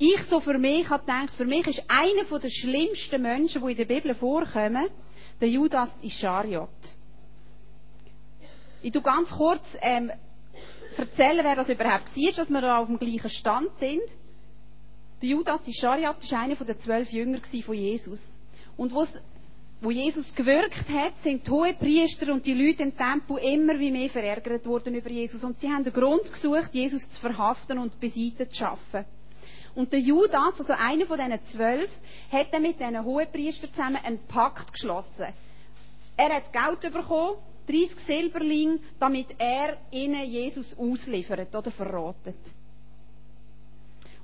ich so für mich habe gedacht, für mich ist einer der schlimmsten Menschen, die in der Bibel vorkommen, der Judas Ischariot. Ich tu ganz kurz ähm, erzählen, wer das überhaupt war, dass wir da auf dem gleichen Stand sind. Der Judas Ischariot war einer der zwölf Jünger von Jesus. Und wo Jesus gewirkt hat, sind die Hohepriester und die Leute im Tempel immer wie mehr verärgert worden über Jesus. Und sie haben den Grund gesucht, Jesus zu verhaften und beiseite zu schaffen. Und der Judas, also einer von diesen zwölf, hat dann mit diesen Hohepriestern zusammen einen Pakt geschlossen. Er hat Geld bekommen, 30 Silberling, damit er ihnen Jesus ausliefert oder verratet.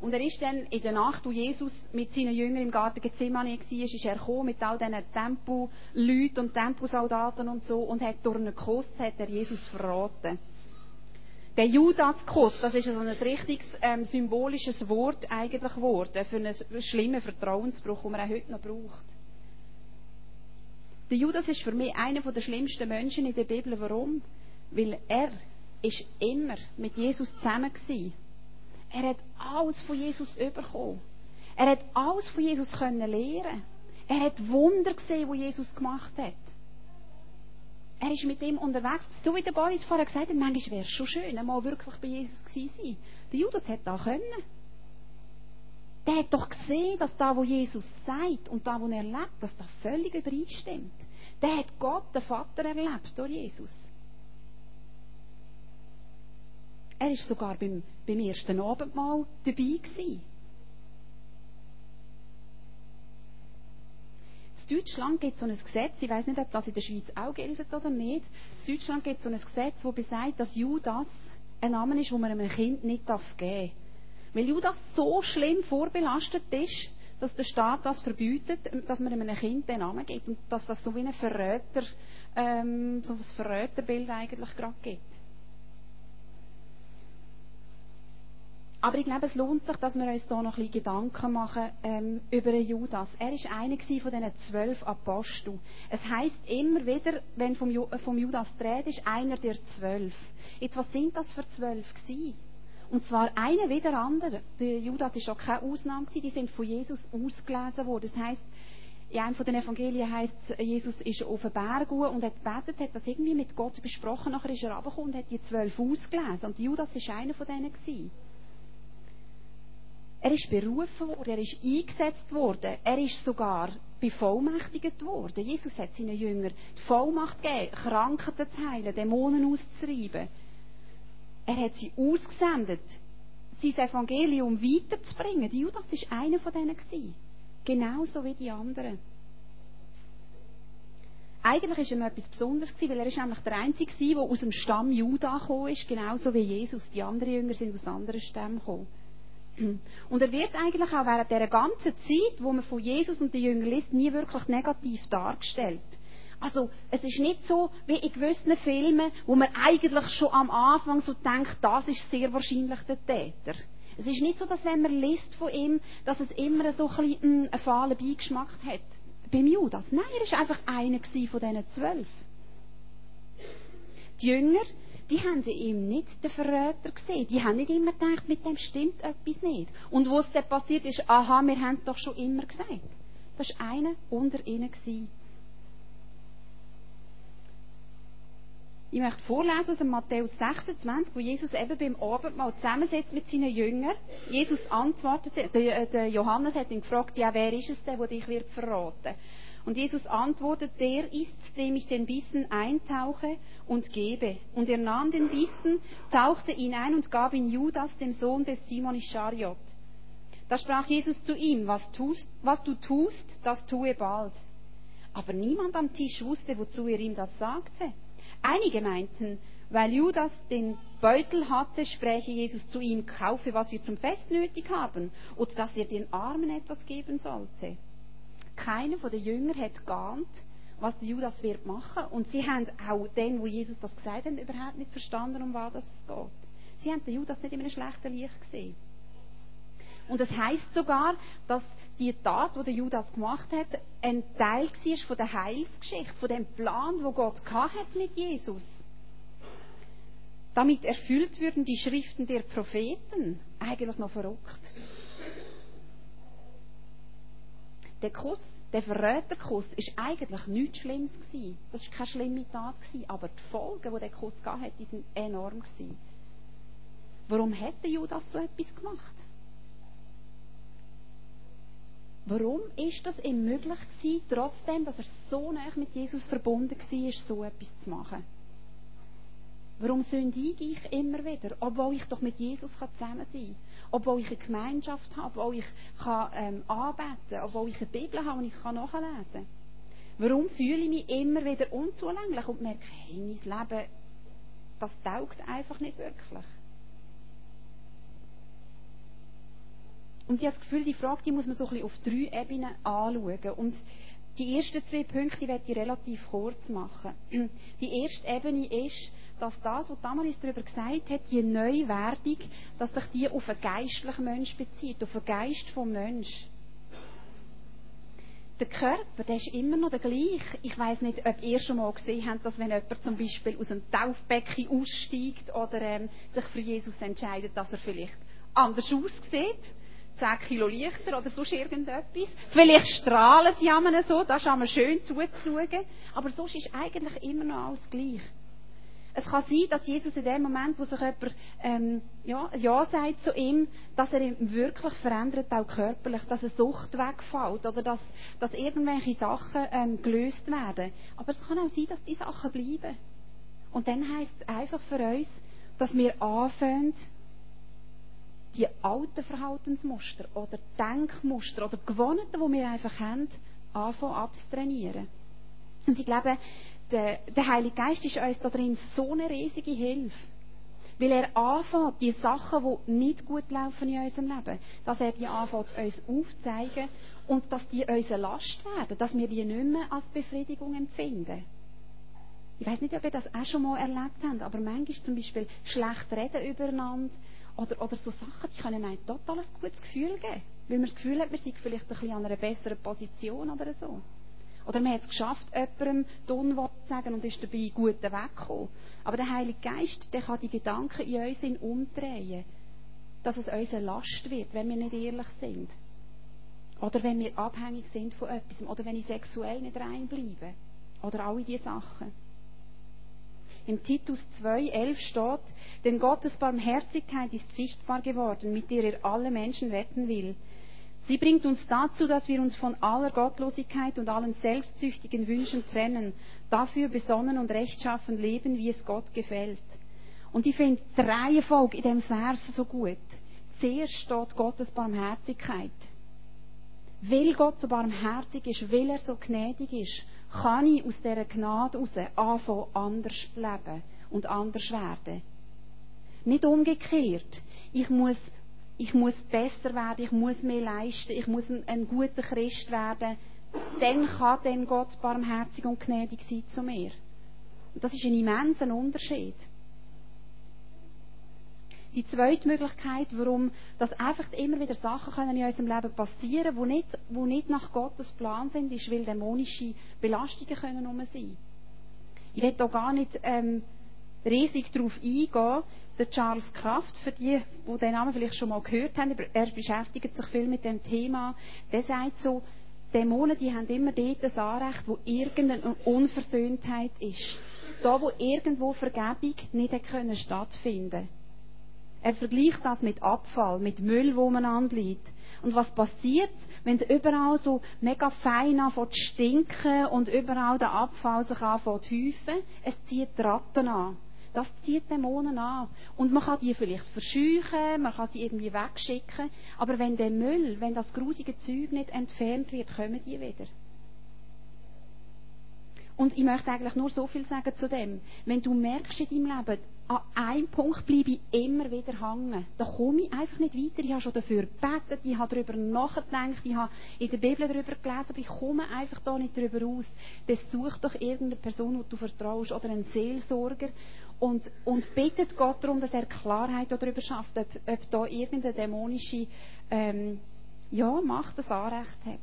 Und er ist dann in der Nacht, wo Jesus mit seinen Jüngern im Garten Gethsemane war, ist er gekommen mit all diesen Tempoleuten und Temposoldaten und so und hat durch einen Kuss hat er Jesus verraten. Der Judas-Kuss, das ist so ein richtiges ähm, symbolisches Wort eigentlich geworden für einen schlimmen Vertrauensbruch, den man auch heute noch braucht. Der Judas ist für mich einer der schlimmsten Menschen in der Bibel. Warum? Weil er ist immer mit Jesus zusammen war. Er hat alles von Jesus bekommen. Er hat alles von Jesus können lernen. Er hat Wunder gesehen, die Jesus gemacht hat. Er ist mit ihm unterwegs. So wie der Boris vorher gesagt hat, manchmal wäre es schon schön, einmal wirklich bei Jesus gewesen sein. Der Judas hat da können. Der hat doch gesehen, dass da, wo Jesus sagt und da, wo er lebt, dass das völlig übereinstimmt. Der hat Gott, den Vater, erlebt durch Jesus. Er ist sogar beim, beim ersten Abendmahl dabei gewesen. In Deutschland gibt es so ein Gesetz, ich weiß nicht, ob das in der Schweiz auch gilt oder nicht. In Deutschland gibt es so ein Gesetz, das besagt, dass Judas ein Name ist, den man einem Kind nicht geben darf. Weil Judas so schlimm vorbelastet ist, dass der Staat das verbietet, dass man einem Kind den Namen gibt und dass das so wie ein Verräter, ähm, so ein Verräterbild eigentlich gerade gibt. Aber ich glaube, es lohnt sich, dass wir uns hier noch ein bisschen Gedanken machen ähm, über den Judas. Er war einer von diesen zwölf Aposteln. Es heisst immer wieder, wenn vom, Ju vom Judas dreht, ist einer der zwölf. Jetzt, was sind das für zwölf gewesen? Und zwar einer wie der andere. Der Judas war auch keine Ausnahme, gewesen. die sind von Jesus ausgelesen worden. Das heisst, in einem von den Evangelien heißt Jesus ist auf einen Berg und hat gebetet, hat das irgendwie mit Gott besprochen, nachher ist er runtergekommen und hat die zwölf ausgelesen. Und Judas war einer von denen gewesen. Er ist berufen worden, er ist eingesetzt worden, er ist sogar bevollmächtigt worden. Jesus hat seinen Jüngern die Vollmacht gegeben, Krankheiten zu heilen, Dämonen auszutreiben. Er hat sie ausgesendet, sein Evangelium weiterzubringen. Judas war einer von denen. Genauso wie die anderen. Eigentlich war noch etwas Besonderes, weil er ist nämlich der Einzige der aus dem Stamm Juda gekommen ist, genauso wie Jesus. Die anderen Jünger sind aus anderen Stämmen gekommen. Und er wird eigentlich auch während der ganzen Zeit, wo man von Jesus und den Jüngern liest, nie wirklich negativ dargestellt. Also, es ist nicht so wie in gewissen Filmen, wo man eigentlich schon am Anfang so denkt, das ist sehr wahrscheinlich der Täter. Es ist nicht so, dass wenn man liest von ihm, dass es immer so ein bisschen einen fahlen Beigeschmack hat. Beim Judas. Nein, er war einfach einer von diesen zwölf. Die Jünger, die haben ihm nicht den Verräter gesehen. Die haben nicht immer gedacht, mit dem stimmt etwas nicht. Und wo es dann passiert ist, aha, wir haben es doch schon immer gesagt. Das war einer unter ihnen. Ich möchte vorlesen aus Matthäus 26, wo Jesus eben beim Abendmahl zusammensetzt mit seinen Jüngern. Jesus antwortet, der, Johannes hat ihn gefragt, ja, wer ist es denn, der dich wird verraten? Und Jesus antwortet, der ist's, dem ich den Bissen eintauche und gebe. Und er nahm den Bissen, tauchte ihn ein und gab ihn Judas, dem Sohn des Simon Ischariot. Da sprach Jesus zu ihm, was, tust, was du tust, das tue bald. Aber niemand am Tisch wusste, wozu er ihm das sagte. Einige meinten, weil Judas den Beutel hatte, spräche Jesus zu ihm, kaufe, was wir zum Fest nötig haben, oder dass er den Armen etwas geben sollte. Keiner von den Jüngern hat geahnt, was der Judas wird machen. Und sie haben auch den, wo Jesus das gesagt hat, überhaupt nicht verstanden, um was es geht. Sie haben den Judas nicht in einem schlechten Licht gesehen. Und es heißt sogar, dass die Tat, die der Judas gemacht hat, ein Teil war von der Heilsgeschichte, von dem Plan, wo Gott hat mit Jesus. Damit erfüllt würden die Schriften der Propheten. Eigentlich noch verrückt. Der Kuss, der Verräterkuss, ist eigentlich nichts Schlimmes gewesen. Das war keine schlimme Tat gewesen, aber die Folgen, die der Kuss hatte, die sind enorm gewesen. Warum hat der Judas so etwas gemacht? Warum ist das ihm möglich gewesen, trotzdem, dass er so nah mit Jesus verbunden war, so etwas zu machen? Warum sündige ich immer wieder, obwohl ich doch mit Jesus zusammen sein kann? Obwohl ich eine Gemeinschaft habe, obwohl ich kann, ähm, anbeten kann, obwohl ich eine Bibel habe und ich kann nachlesen kann? Warum fühle ich mich immer wieder unzulänglich und merke, hey, mein Leben, das taugt einfach nicht wirklich? Und ich habe das Gefühl, die Frage die muss man so ein bisschen auf drei Ebenen anschauen. Und die ersten zwei Punkte werde ich relativ kurz machen. Die erste Ebene ist, dass das, was Damaris darüber gesagt hat, die Neuwerdung, dass sich die auf einen geistlichen Mensch bezieht, auf den Geist vom Mensch. Der Körper, der ist immer noch der gleiche. Ich weiß nicht, ob ihr schon mal gesehen habt, dass wenn jemand zum Beispiel aus einem Taufbecken aussteigt oder ähm, sich für Jesus entscheidet, dass er vielleicht anders aussieht 10 Kilo leichter oder sonst irgendetwas. Vielleicht strahlen sie einmal so, da ist einmal schön zuzuschauen. Aber sonst ist eigentlich immer noch alles gleich. Es kann sein, dass Jesus in dem Moment, wo sich jemand ähm, ja, ja sagt zu ihm, dass er ihn wirklich verändert, auch körperlich, dass eine Sucht wegfällt oder dass, dass irgendwelche Sachen ähm, gelöst werden. Aber es kann auch sein, dass die Sachen bleiben. Und dann heißt es einfach für uns, dass wir anfangen, die alten Verhaltensmuster oder Denkmuster oder Gewohnheiten, die wir einfach haben, anfangen abzutrainieren. Und ich glaube, der, der Heilige Geist ist uns da drin so eine riesige Hilfe. Weil er anfängt, die Sachen, die nicht gut laufen in unserem Leben, dass er die anfängt, uns aufzuzeigen und dass die unsere Last werden, dass wir die nicht mehr als Befriedigung empfinden. Ich weiß nicht, ob ihr das auch schon mal erlebt habt, aber manchmal zum Beispiel schlecht reden übereinander oder, oder so Sachen, die können einem total ein gutes Gefühl geben. Weil man das Gefühl hat, man sei vielleicht ein bisschen an einer besseren Position oder so. Oder man hat es geschafft, jemandem Unwort zu sagen und ist dabei gut weggekommen. Aber der Heilige Geist, der kann die Gedanken in uns umdrehen. Dass es uns eine Last wird, wenn wir nicht ehrlich sind. Oder wenn wir abhängig sind von etwas. Oder wenn ich sexuell nicht reinbleibe. Oder alle diese Sachen. Im Titus 2,11 steht, denn Gottes Barmherzigkeit ist sichtbar geworden, mit der er alle Menschen retten will. Sie bringt uns dazu, dass wir uns von aller Gottlosigkeit und allen selbstsüchtigen Wünschen trennen, dafür besonnen und rechtschaffen leben, wie es Gott gefällt. Und ich finde die Reihenfolge in dem Vers so gut. Zuerst steht Gottes Barmherzigkeit. Weil Gott so barmherzig ist, weil er so gnädig ist, kann ich aus dieser Gnade heraus anfangen, anders leben und anders werden. Nicht umgekehrt. Ich muss, ich muss besser werden, ich muss mehr leisten, ich muss ein, ein guter Christ werden. Dann kann dann Gott barmherzig und gnädig sein zu mir. Das ist ein immenser Unterschied. Die zweite Möglichkeit, warum dass einfach immer wieder Sachen können in unserem Leben passieren können, die nicht, die nicht nach Gottes Plan sind, ist, weil dämonische Belastungen können um sein. Ich will da gar nicht ähm, riesig darauf eingehen. Der Charles Kraft, für die, die den Namen vielleicht schon mal gehört haben, er beschäftigt sich viel mit dem Thema, der sagt so, Dämonen, die haben immer dort ein Anrecht, wo irgendeine Unversöhntheit ist. Da, wo irgendwo Vergebung nicht stattfinden können. Er vergleicht das mit Abfall, mit Müll, wo man anliegt. Und was passiert, wenn es überall so mega fein anfängt zu stinken und überall der Abfall sich anfängt zu häufen? Es zieht Ratten an. Das zieht Dämonen an. Und man kann die vielleicht verscheuchen, man kann sie irgendwie wegschicken. Aber wenn der Müll, wenn das grusige Zeug nicht entfernt wird, kommen die wieder. Und ich möchte eigentlich nur so viel sagen zu dem. Wenn du merkst in deinem Leben, an einem Punkt bleibe ich immer wieder hängen. Da komme ich einfach nicht weiter. Ich habe schon dafür gebetet, ich habe darüber nachgedacht, ich habe in der Bibel darüber gelesen, aber ich komme einfach da nicht darüber aus. Besuch doch irgendeine Person, die du vertraust, oder einen Seelsorger und, und bittet Gott darum, dass er Klarheit darüber schafft, ob, ob da irgendeine dämonische ähm, ja, Macht das Anrecht hat.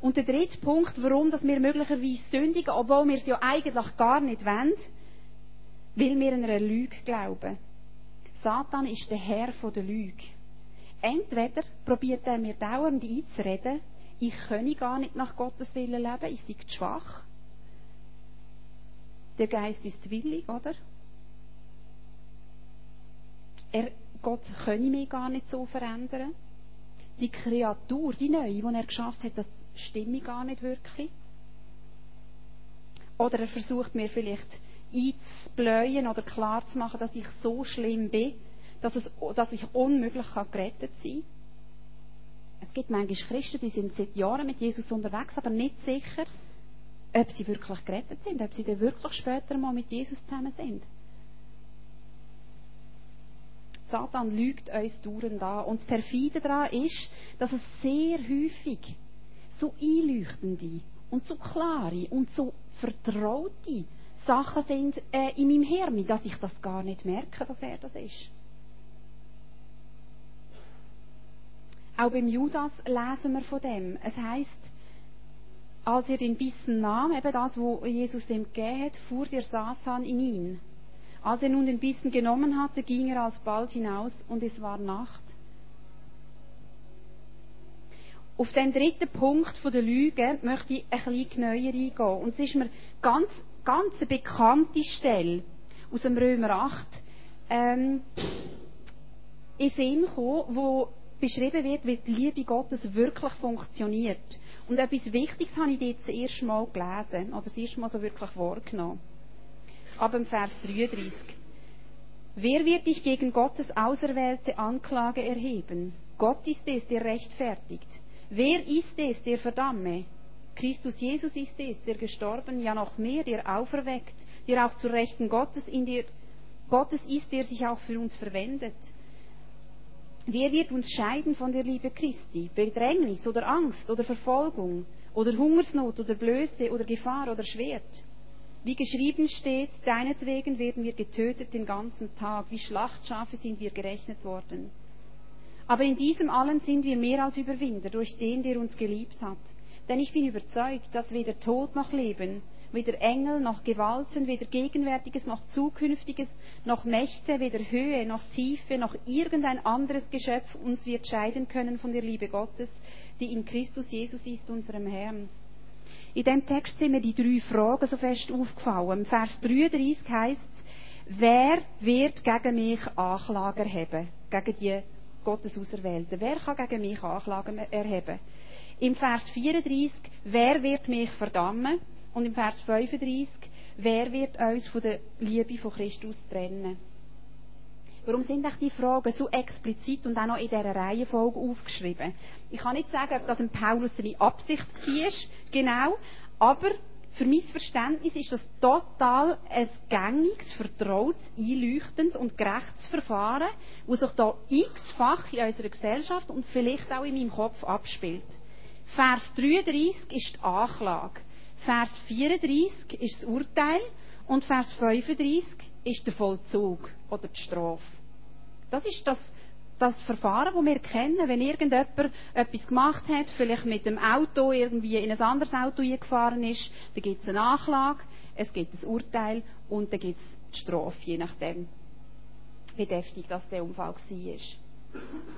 Und der dritte Punkt, warum dass wir möglicherweise sündigen, obwohl wir es ja eigentlich gar nicht wollen, weil wir einer Lüge glauben. Satan ist der Herr der Lüge. Entweder probiert er mir dauernd einzureden, ich könne gar nicht nach Gottes Willen leben, ich sei schwach. Der Geist ist willig, oder? Er, Gott könne mich gar nicht so verändern. Die Kreatur, die neue, die er geschafft hat, das stimme gar nicht wirklich. Oder er versucht mir vielleicht einzubläuen oder klarzumachen, dass ich so schlimm bin, dass, es, dass ich unmöglich kann gerettet sein kann. Es gibt manchmal Christen, die sind seit Jahren mit Jesus unterwegs, aber nicht sicher, ob sie wirklich gerettet sind, ob sie dann wirklich später mal mit Jesus zusammen sind. Satan lügt uns dauernd an. Und das Perfide daran ist, dass es sehr häufig so einleuchtende und so klare und so vertraute Sachen sind äh, in meinem Hirn, dass ich das gar nicht merke, dass er das ist. Auch beim Judas lesen wir von dem. Es heißt, als er den Bissen nahm, eben das, wo Jesus ihm gegeben hat, fuhr der Satan in ihn. Als er nun den Bissen genommen hatte, ging er alsbald hinaus und es war Nacht. Auf den dritten Punkt von der Lüge möchte ich ein bisschen neuer eingehen. Und es ist mir ganz, ganz bekannte Stelle aus dem Römer 8 ähm, in Sinn gekommen, wo beschrieben wird, wie die Liebe Gottes wirklich funktioniert. Und etwas Wichtiges habe ich dort das erste Mal gelesen, oder das erste Mal so wirklich wahrgenommen. Ab dem Vers 33. Wer wird dich gegen Gottes auserwählte Anklage erheben? Gott ist es, der rechtfertigt. Wer ist es, der verdamme? Christus Jesus ist es, der gestorben, ja noch mehr, der auferweckt, der auch zu Rechten Gottes in der Gottes ist, der sich auch für uns verwendet. Wer wird uns scheiden von der Liebe Christi? Bedrängnis oder Angst oder Verfolgung oder Hungersnot oder Blöße oder Gefahr oder Schwert? Wie geschrieben steht, deinetwegen werden wir getötet den ganzen Tag, wie Schlachtschafe sind wir gerechnet worden. Aber in diesem allen sind wir mehr als Überwinder durch den, der uns geliebt hat. Denn ich bin überzeugt, dass weder Tod noch Leben, weder Engel noch Gewalten, weder Gegenwärtiges noch Zukünftiges, noch Mächte, weder Höhe noch Tiefe, noch irgendein anderes Geschöpf uns wird scheiden können von der Liebe Gottes, die in Christus Jesus ist, unserem Herrn. In dem Text sind mir die drei Fragen so fest aufgefallen. Im Vers 33 heißt es, wer wird gegen mich Anklage erheben? Gegen die Gottes Auserwählten. Wer kann gegen mich Anklagen erheben? Im Vers 34, wer wird mich verdammen? Und im Vers 35, wer wird uns von der Liebe von Christus trennen? Warum sind euch die Fragen so explizit und auch noch in dieser Reihenfolge aufgeschrieben? Ich kann nicht sagen, ob das ein Paulus seine Absicht war, genau, aber für mein Verständnis ist das total ein gängiges, vertrautes, einleuchtendes und gerechtes Verfahren, das sich da x-fach in unserer Gesellschaft und vielleicht auch in meinem Kopf abspielt. Vers 33 ist die Anklage. Vers 34 ist das Urteil und Vers 35 ist der Vollzug oder die Strafe. Das ist das, das Verfahren, das wir kennen, wenn irgendjemand etwas gemacht hat, vielleicht mit dem Auto irgendwie in ein anderes Auto gefahren ist, dann gibt es eine Nachlage, es gibt ein Urteil und dann gibt es die Strafe, je nachdem, wie deftig das der Unfall war.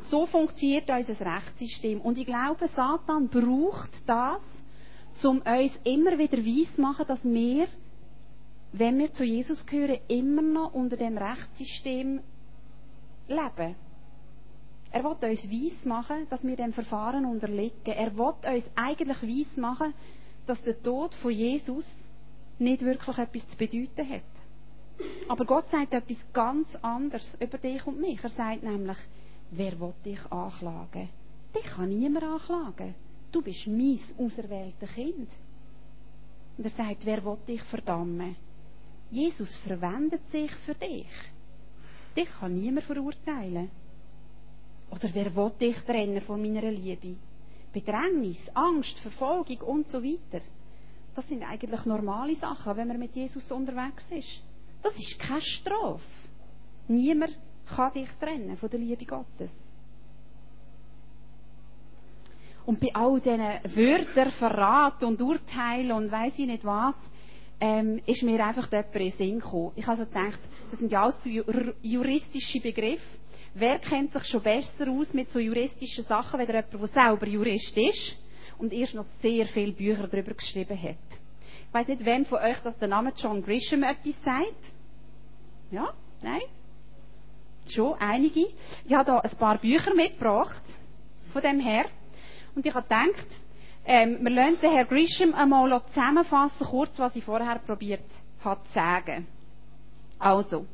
So funktioniert unser Rechtssystem. Und ich glaube, Satan braucht das, um uns immer wieder weiss machen, dass wir, wenn wir zu Jesus gehören, immer noch unter dem Rechtssystem leben. Er will uns weiss machen, dass wir dem Verfahren unterliegen. Er will uns eigentlich weiss machen, dass der Tod von Jesus nicht wirklich etwas zu bedeuten hat. Aber Gott sagt etwas ganz anderes über dich und mich. Er sagt nämlich, wer will dich anklagen? Dich kann niemand anklagen. Du bist mein auserwähltes Kind. Und er sagt, wer will dich verdammen? Jesus verwendet sich für dich. Dich kann niemand verurteilen. Oder wer will dich trennen von meiner Liebe? Bedrängnis, Angst, Verfolgung und so weiter. Das sind eigentlich normale Sachen, wenn man mit Jesus unterwegs ist. Das ist keine Strafe. Niemand kann dich trennen von der Liebe Gottes. Und bei all diesen Wörtern, Verrat und Urteil und weiss ich nicht was, ähm, ist mir einfach jemand in den Sinn gekommen. Ich also gedacht, Das sind ja alles so juristische Begriffe. Wer kennt sich schon besser aus mit so juristischen Sachen, wenn jemand, der selber Jurist ist und erst noch sehr viele Bücher darüber geschrieben hat? Ich weiß nicht, wem von euch das der Name John Grisham etwas sagt. Ja? Nein? Schon einige. Ich habe da ein paar Bücher mitgebracht von dem her. Und ich habe gedacht, ähm, wir lassen den Herr Grisham einmal zusammenfassen, kurz, was ich vorher probiert habe zu sagen. Also,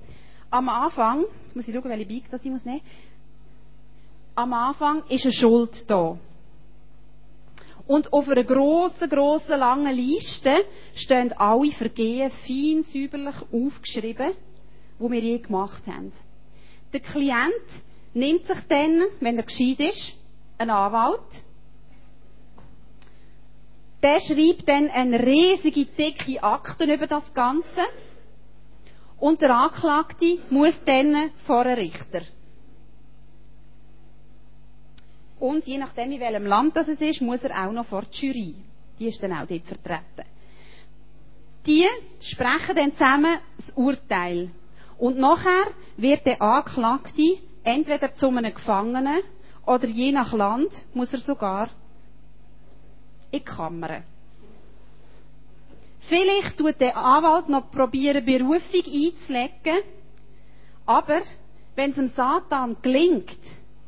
am Anfang, jetzt muss ich schauen, welche Bike das ich muss nehmen. Am Anfang ist eine Schuld da. Und auf einer grossen, grossen, langen Liste stehen alle Vergehen fein, säuberlich aufgeschrieben, die wir je gemacht haben. Der Klient nimmt sich dann, wenn er gescheit ist, einen Anwalt. Der schreibt dann eine riesige, dicke Akten über das Ganze. Und der Anklagte muss dann vor einen Richter. Und je nachdem, in welchem Land das ist, muss er auch noch vor die Jury. Die ist dann auch dort vertreten. Die sprechen dann zusammen das Urteil. Und nachher wird der Anklagte entweder zu einem Gefangenen oder je nach Land muss er sogar in die Kammer. Vielleicht tut der Anwalt noch probieren, Berufung einzulegen, aber wenn es dem Satan gelingt,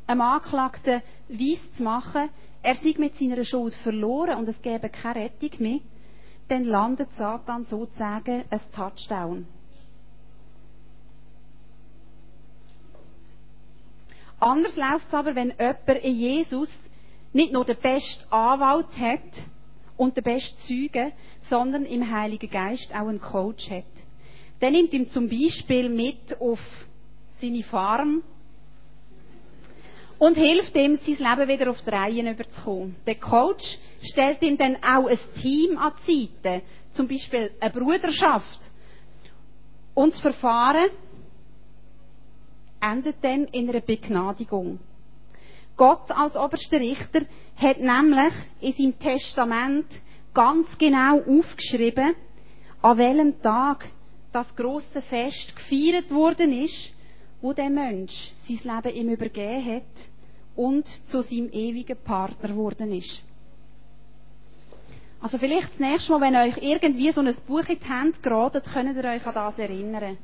einem Anklagten weiss zu machen, er sei mit seiner Schuld verloren und es gäbe keine Rettung mehr, dann landet Satan sozusagen ein Touchdown. Anders läuft es aber, wenn jemand in Jesus nicht nur den besten Anwalt hat und den besten Zeugen, sondern im Heiligen Geist auch einen Coach hat. Der nimmt ihm zum Beispiel mit auf seine Farm und hilft ihm, sein Leben wieder auf die Reihe überzukommen. Der Coach stellt ihm dann auch ein Team an die Seite, zum Beispiel eine Bruderschaft. Und das Verfahren endet dann in einer Begnadigung. Gott als oberster Richter hat nämlich in seinem Testament ganz genau aufgeschrieben, an welchem Tag das große Fest gefeiert worden ist, wo der Mensch sein Leben ihm übergeben hat und zu seinem ewigen Partner geworden ist. Also vielleicht das nächste Mal, wenn euch irgendwie so ein Buch in die Hände geraten, könnt ihr euch an das erinnern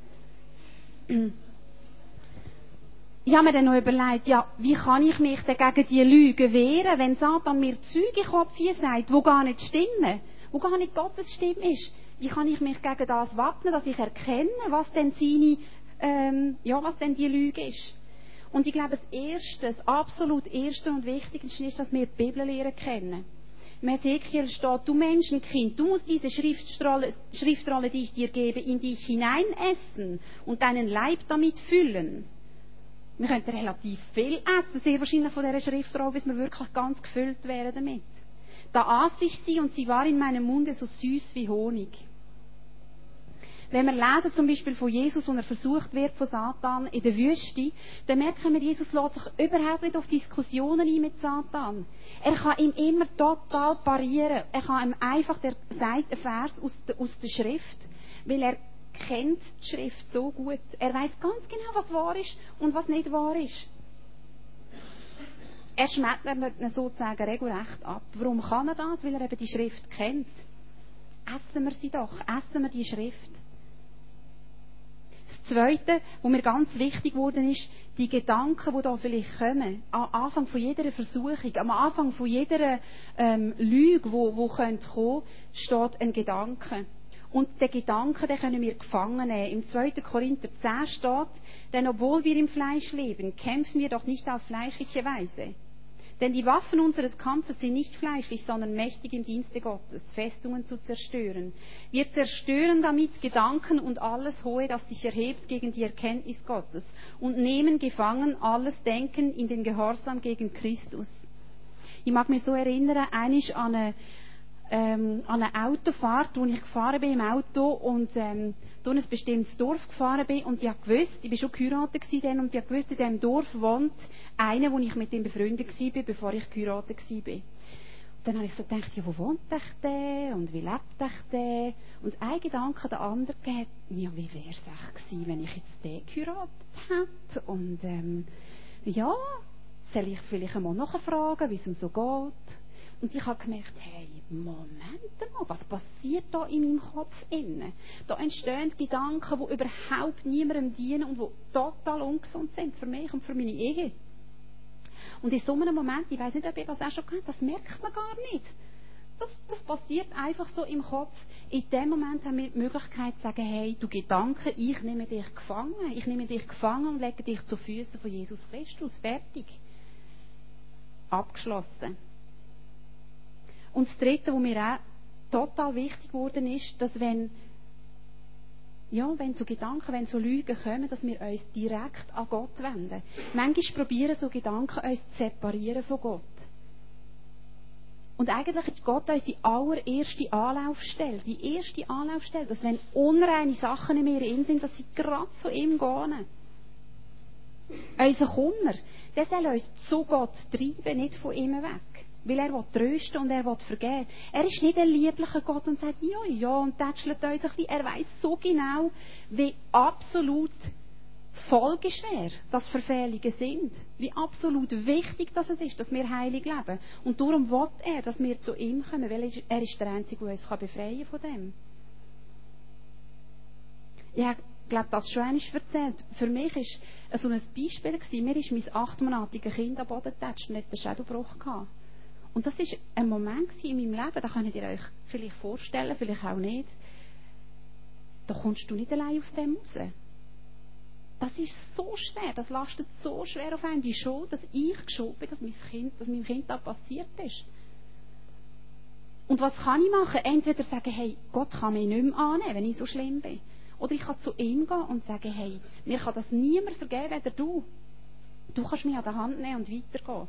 ich habe mir dann noch überlegt, ja, wie kann ich mich denn gegen diese Lügen wehren, wenn Satan mir Züge Kopf hier sagt, wo gar nicht stimmen, wo gar nicht Gottes Stimme ist. Wie kann ich mich gegen das wappnen, dass ich erkenne, was denn seine, ähm, ja, was denn die Lüge ist. Und ich glaube, das Erste, das absolut Erste und Wichtigste ist, dass wir die Bibellehre kennen. Im Ezekiel steht, du Menschenkind, du musst diese Schriftrolle, Schriftrolle, die ich dir gebe, in dich hineinessen und deinen Leib damit füllen. Wir könnten relativ viel essen, sehr wahrscheinlich von dieser Schriftrolle, bis wir wirklich ganz gefüllt wären damit. Da aß ich sie und sie war in meinem Munde so süß wie Honig. Wenn wir lesen zum Beispiel von Jesus, und er versucht wird von Satan in der Wüste, dann merken wir, Jesus lässt sich überhaupt nicht auf Diskussionen ein mit Satan. Er kann ihm immer total parieren. Er kann ihm einfach, einen Vers aus der, aus der Schrift, weil er kennt die Schrift so gut. Er weiß ganz genau, was wahr ist und was nicht wahr ist. Er schmettert ihn sozusagen regelrecht ab. Warum kann er das? Weil er eben die Schrift kennt. Essen wir sie doch. Essen wir die Schrift. Das Zweite, was mir ganz wichtig geworden ist, die Gedanken, die da vielleicht kommen, am Anfang von jeder Versuchung, am Anfang von jeder ähm, Lüge, wo, wo kommen, steht ein Gedanke. Und den Gedanken, den können wir gefangen nehmen. Im 2. Korinther 10 steht, denn obwohl wir im Fleisch leben, kämpfen wir doch nicht auf fleischliche Weise. Denn die Waffen unseres Kampfes sind nicht fleischlich, sondern mächtig im Dienste Gottes, Festungen zu zerstören. Wir zerstören damit Gedanken und alles Hohe, das sich erhebt gegen die Erkenntnis Gottes und nehmen gefangen alles Denken in den Gehorsam gegen Christus. Ich mag mich so erinnern, einisch an eine ähm, an eine Autofahrt, wo ich gefahren bin im Auto und ähm, durch ein bestimmtes Dorf gefahren bin und ich gewusst, ich bin schon geheiratet dann und ich gewusst, in diesem Dorf wohnt einer, wo ich mit ihm befreundet war, bevor ich geheiratet war. dann habe ich so gedacht, ja, wo wohnt ich der und wie lebt ich der? Und ein Gedanke der andere gegeben, ja, wie wäre es gewesen, wenn ich jetzt den geheiratet hätte? Und ähm, ja, soll ich vielleicht einmal nachfragen, wie es ihm so geht? Und ich habe gemerkt, hey, Moment mal, was passiert da in meinem Kopf innen? Da entstehen Gedanken, die überhaupt niemandem dienen und die total ungesund sind für mich und für meine Ehe. Und in so einem Moment, ich weiß nicht, ob ihr das auch schon kennt, das merkt man gar nicht. Das, das passiert einfach so im Kopf. In dem Moment haben wir die Möglichkeit zu sagen, hey, du Gedanken, ich nehme dich gefangen. Ich nehme dich gefangen und lege dich zu Füßen von Jesus Christus. Fertig. Abgeschlossen. Und das Dritte, was mir auch total wichtig geworden ist, dass wenn, ja, wenn so Gedanken, wenn so Lügen kommen, dass wir uns direkt an Gott wenden. Manchmal probieren so Gedanken uns zu separieren von Gott. Und eigentlich ist Gott unsere allererste Anlaufstelle, die erste Anlaufstelle, dass wenn unreine Sachen in mir in sind, dass sie gerade zu ihm gehen. Unser Kummer, der soll uns zu Gott treiben, nicht von ihm weg. Weil er will trösten und er will vergeben. Er ist nicht ein lieblicher Gott und sagt, ja, ja, und tätschelt uns ein bisschen. Er weiß so genau, wie absolut folgeschwer das Verfehlungen sind. Wie absolut wichtig das ist, dass wir heilig leben. Und darum will er, dass wir zu ihm kommen, weil er ist der Einzige, der uns befreien kann von dem. Ich glaube das schon einmal erzählt. Für mich war so ein Beispiel, gewesen. mir ist mein achtmonatiges Kind am Boden getatscht und hat einen Schädelbruch gehabt. Und das war ein Moment in meinem Leben, da könnt ihr euch vielleicht vorstellen, vielleicht auch nicht. Da kommst du nicht allein aus dem raus. Das ist so schwer, das lastet so schwer auf einem, die Schuld, dass ich geschoben bin, dass, mein kind, dass meinem Kind da passiert ist. Und was kann ich machen? Entweder sagen, hey, Gott kann mich nicht mehr annehmen, wenn ich so schlimm bin. Oder ich kann zu ihm gehen und sagen, hey, mir kann das niemand vergeben, weder du. Du kannst mich an der Hand nehmen und weitergehen.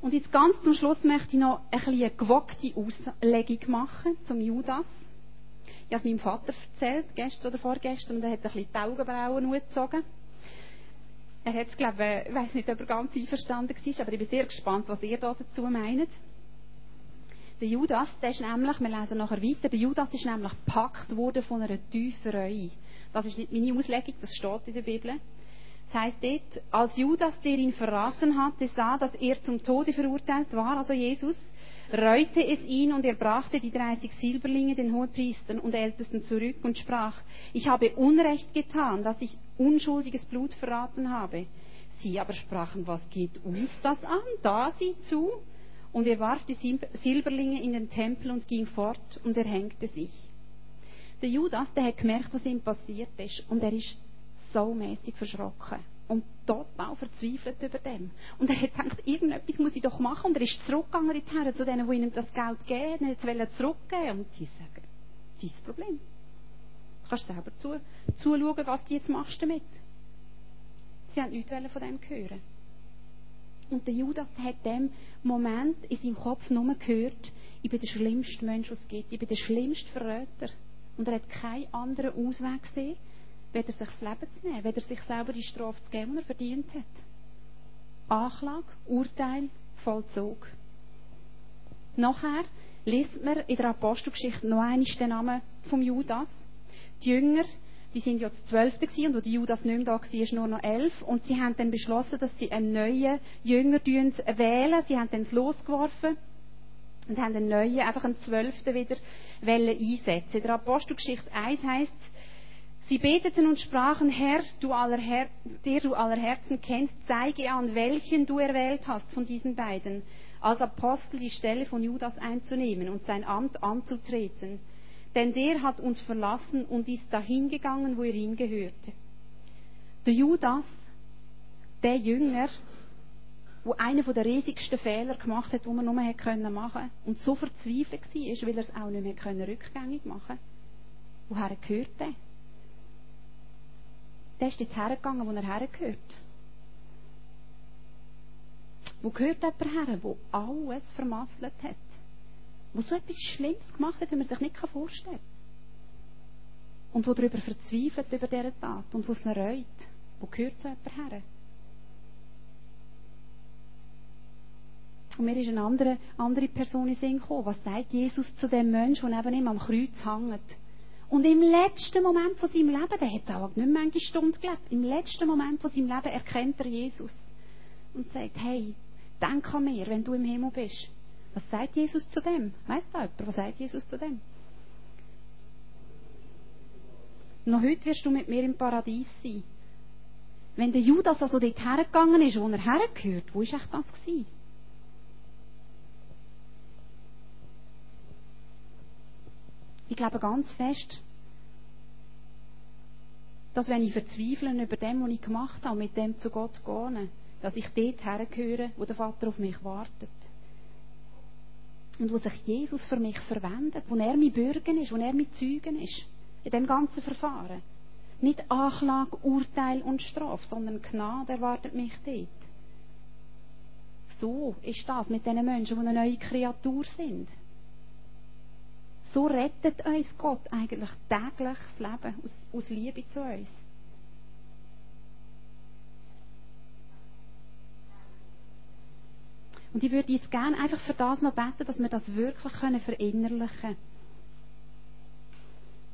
Und jetzt ganz zum Schluss möchte ich noch ein eine gewogte Auslegung machen zum Judas. Ich habe es meinem Vater erzählt, gestern oder vorgestern, und er hat ein bisschen die Augenbrauen gezogen. Er hat es, glaube ich, weiß nicht, ob er ganz einverstanden war, aber ich bin sehr gespannt, was ihr da dazu meint. Der Judas, der ist nämlich, wir lesen nachher weiter, der Judas ist nämlich gepackt worden von einer tiefen Reue. Das ist nicht meine Auslegung, das steht in der Bibel. Das heißt dort, als Judas, der ihn verraten hatte, sah, dass er zum Tode verurteilt war, also Jesus, reute es ihn und er brachte die 30 Silberlinge den Hohepriestern und Ältesten zurück und sprach, ich habe Unrecht getan, dass ich unschuldiges Blut verraten habe. Sie aber sprachen, was geht uns das an? Da sieh zu. Und er warf die Silberlinge in den Tempel und ging fort und er hängte sich. Der Judas, der hat gemerkt, was ihm passiert ist und er ist so mäßig verschrocken und total verzweifelt über dem. Und er hat gedacht, irgendetwas muss ich doch machen. Und er ist zurückgegangen in die Herren, zu denen, die ihm das Geld geben, er zurückgeben. Und sie sagen, dein Problem. Du kannst selber zu, zuschauen, was du jetzt machst damit. Sie haben nichts von dem hören. Und der Judas hat dem Moment in seinem Kopf nur gehört, ich bin der schlimmste Mensch, was es gibt. Ich bin der schlimmste Verräter. Und er hat keinen anderen Ausweg gesehen, weder sich das Leben zu nehmen, weder sich selber die Strafe zu geben, die er verdient hat. Anklage, Urteil, Vollzug. Nachher liest man in der Apostelgeschichte noch einmal den Namen vom Judas. Die Jünger, die sind ja das Zwölfte gewesen, und wo die Judas nicht mehr da war, ist nur noch elf. Und sie haben dann beschlossen, dass sie einen neuen Jünger wählen. Sie haben dann es losgeworfen und haben einen neuen, einfach einen Zwölften wieder einsetzen. In der Apostelgeschichte 1 heißt es, Sie beteten und sprachen, Herr, du aller Her der du aller Herzen kennst, zeige an, welchen du erwählt hast von diesen beiden, als Apostel die Stelle von Judas einzunehmen und sein Amt anzutreten. Denn der hat uns verlassen und ist dahingegangen, wo er hingehörte. Der Judas, der Jünger, wo einer der riesigsten Fehler gemacht hat, die man nur machen konnte, und so verzweifelt war, weil er es auch nicht mehr rückgängig machen konnte. Woher gehört er? Der ist jetzt hergegangen, wo er hergehört. Wo gehört jemand her, der alles vermasselt hat? Wo so etwas Schlimmes gemacht hat, wie man sich nicht vorstellen kann. Und wo darüber verzweifelt, über diese Tat. Und wo es ihn reut. Wo gehört so jemand her? Und mir ist eine andere, andere Person in den Sinn gekommen. Was sagt Jesus zu dem Menschen, der neben ihm am Kreuz hängt? Und im letzten Moment von seinem Leben, der hat auch nicht manche Stunde gelebt, im letzten Moment von seinem Leben erkennt er Jesus. Und sagt, hey, denk an mir, wenn du im Himmel bist. Was sagt Jesus zu dem? Weißt du jemand, was sagt Jesus zu dem? Noch heute wirst du mit mir im Paradies sein. Wenn der Judas also dort hergegangen ist, wo er hergehört, wo war das gewesen? Ich glaube ganz fest, dass wenn ich verzweifle über dem, was ich gemacht habe, mit dem zu Gott gehe, dass ich dort hergehöre, wo der Vater auf mich wartet. Und wo sich Jesus für mich verwendet, wo er mein Bürger ist, wo er mein Zeugen ist, in dem ganzen Verfahren. Nicht Anklage, Urteil und Strafe, sondern Gnade erwartet mich dort. So ist das mit den Menschen, die eine neue Kreatur sind. So rettet uns Gott eigentlich täglich das Leben aus, aus Liebe zu uns. Und ich würde jetzt gerne einfach für das noch beten, dass wir das wirklich verinnerlichen können.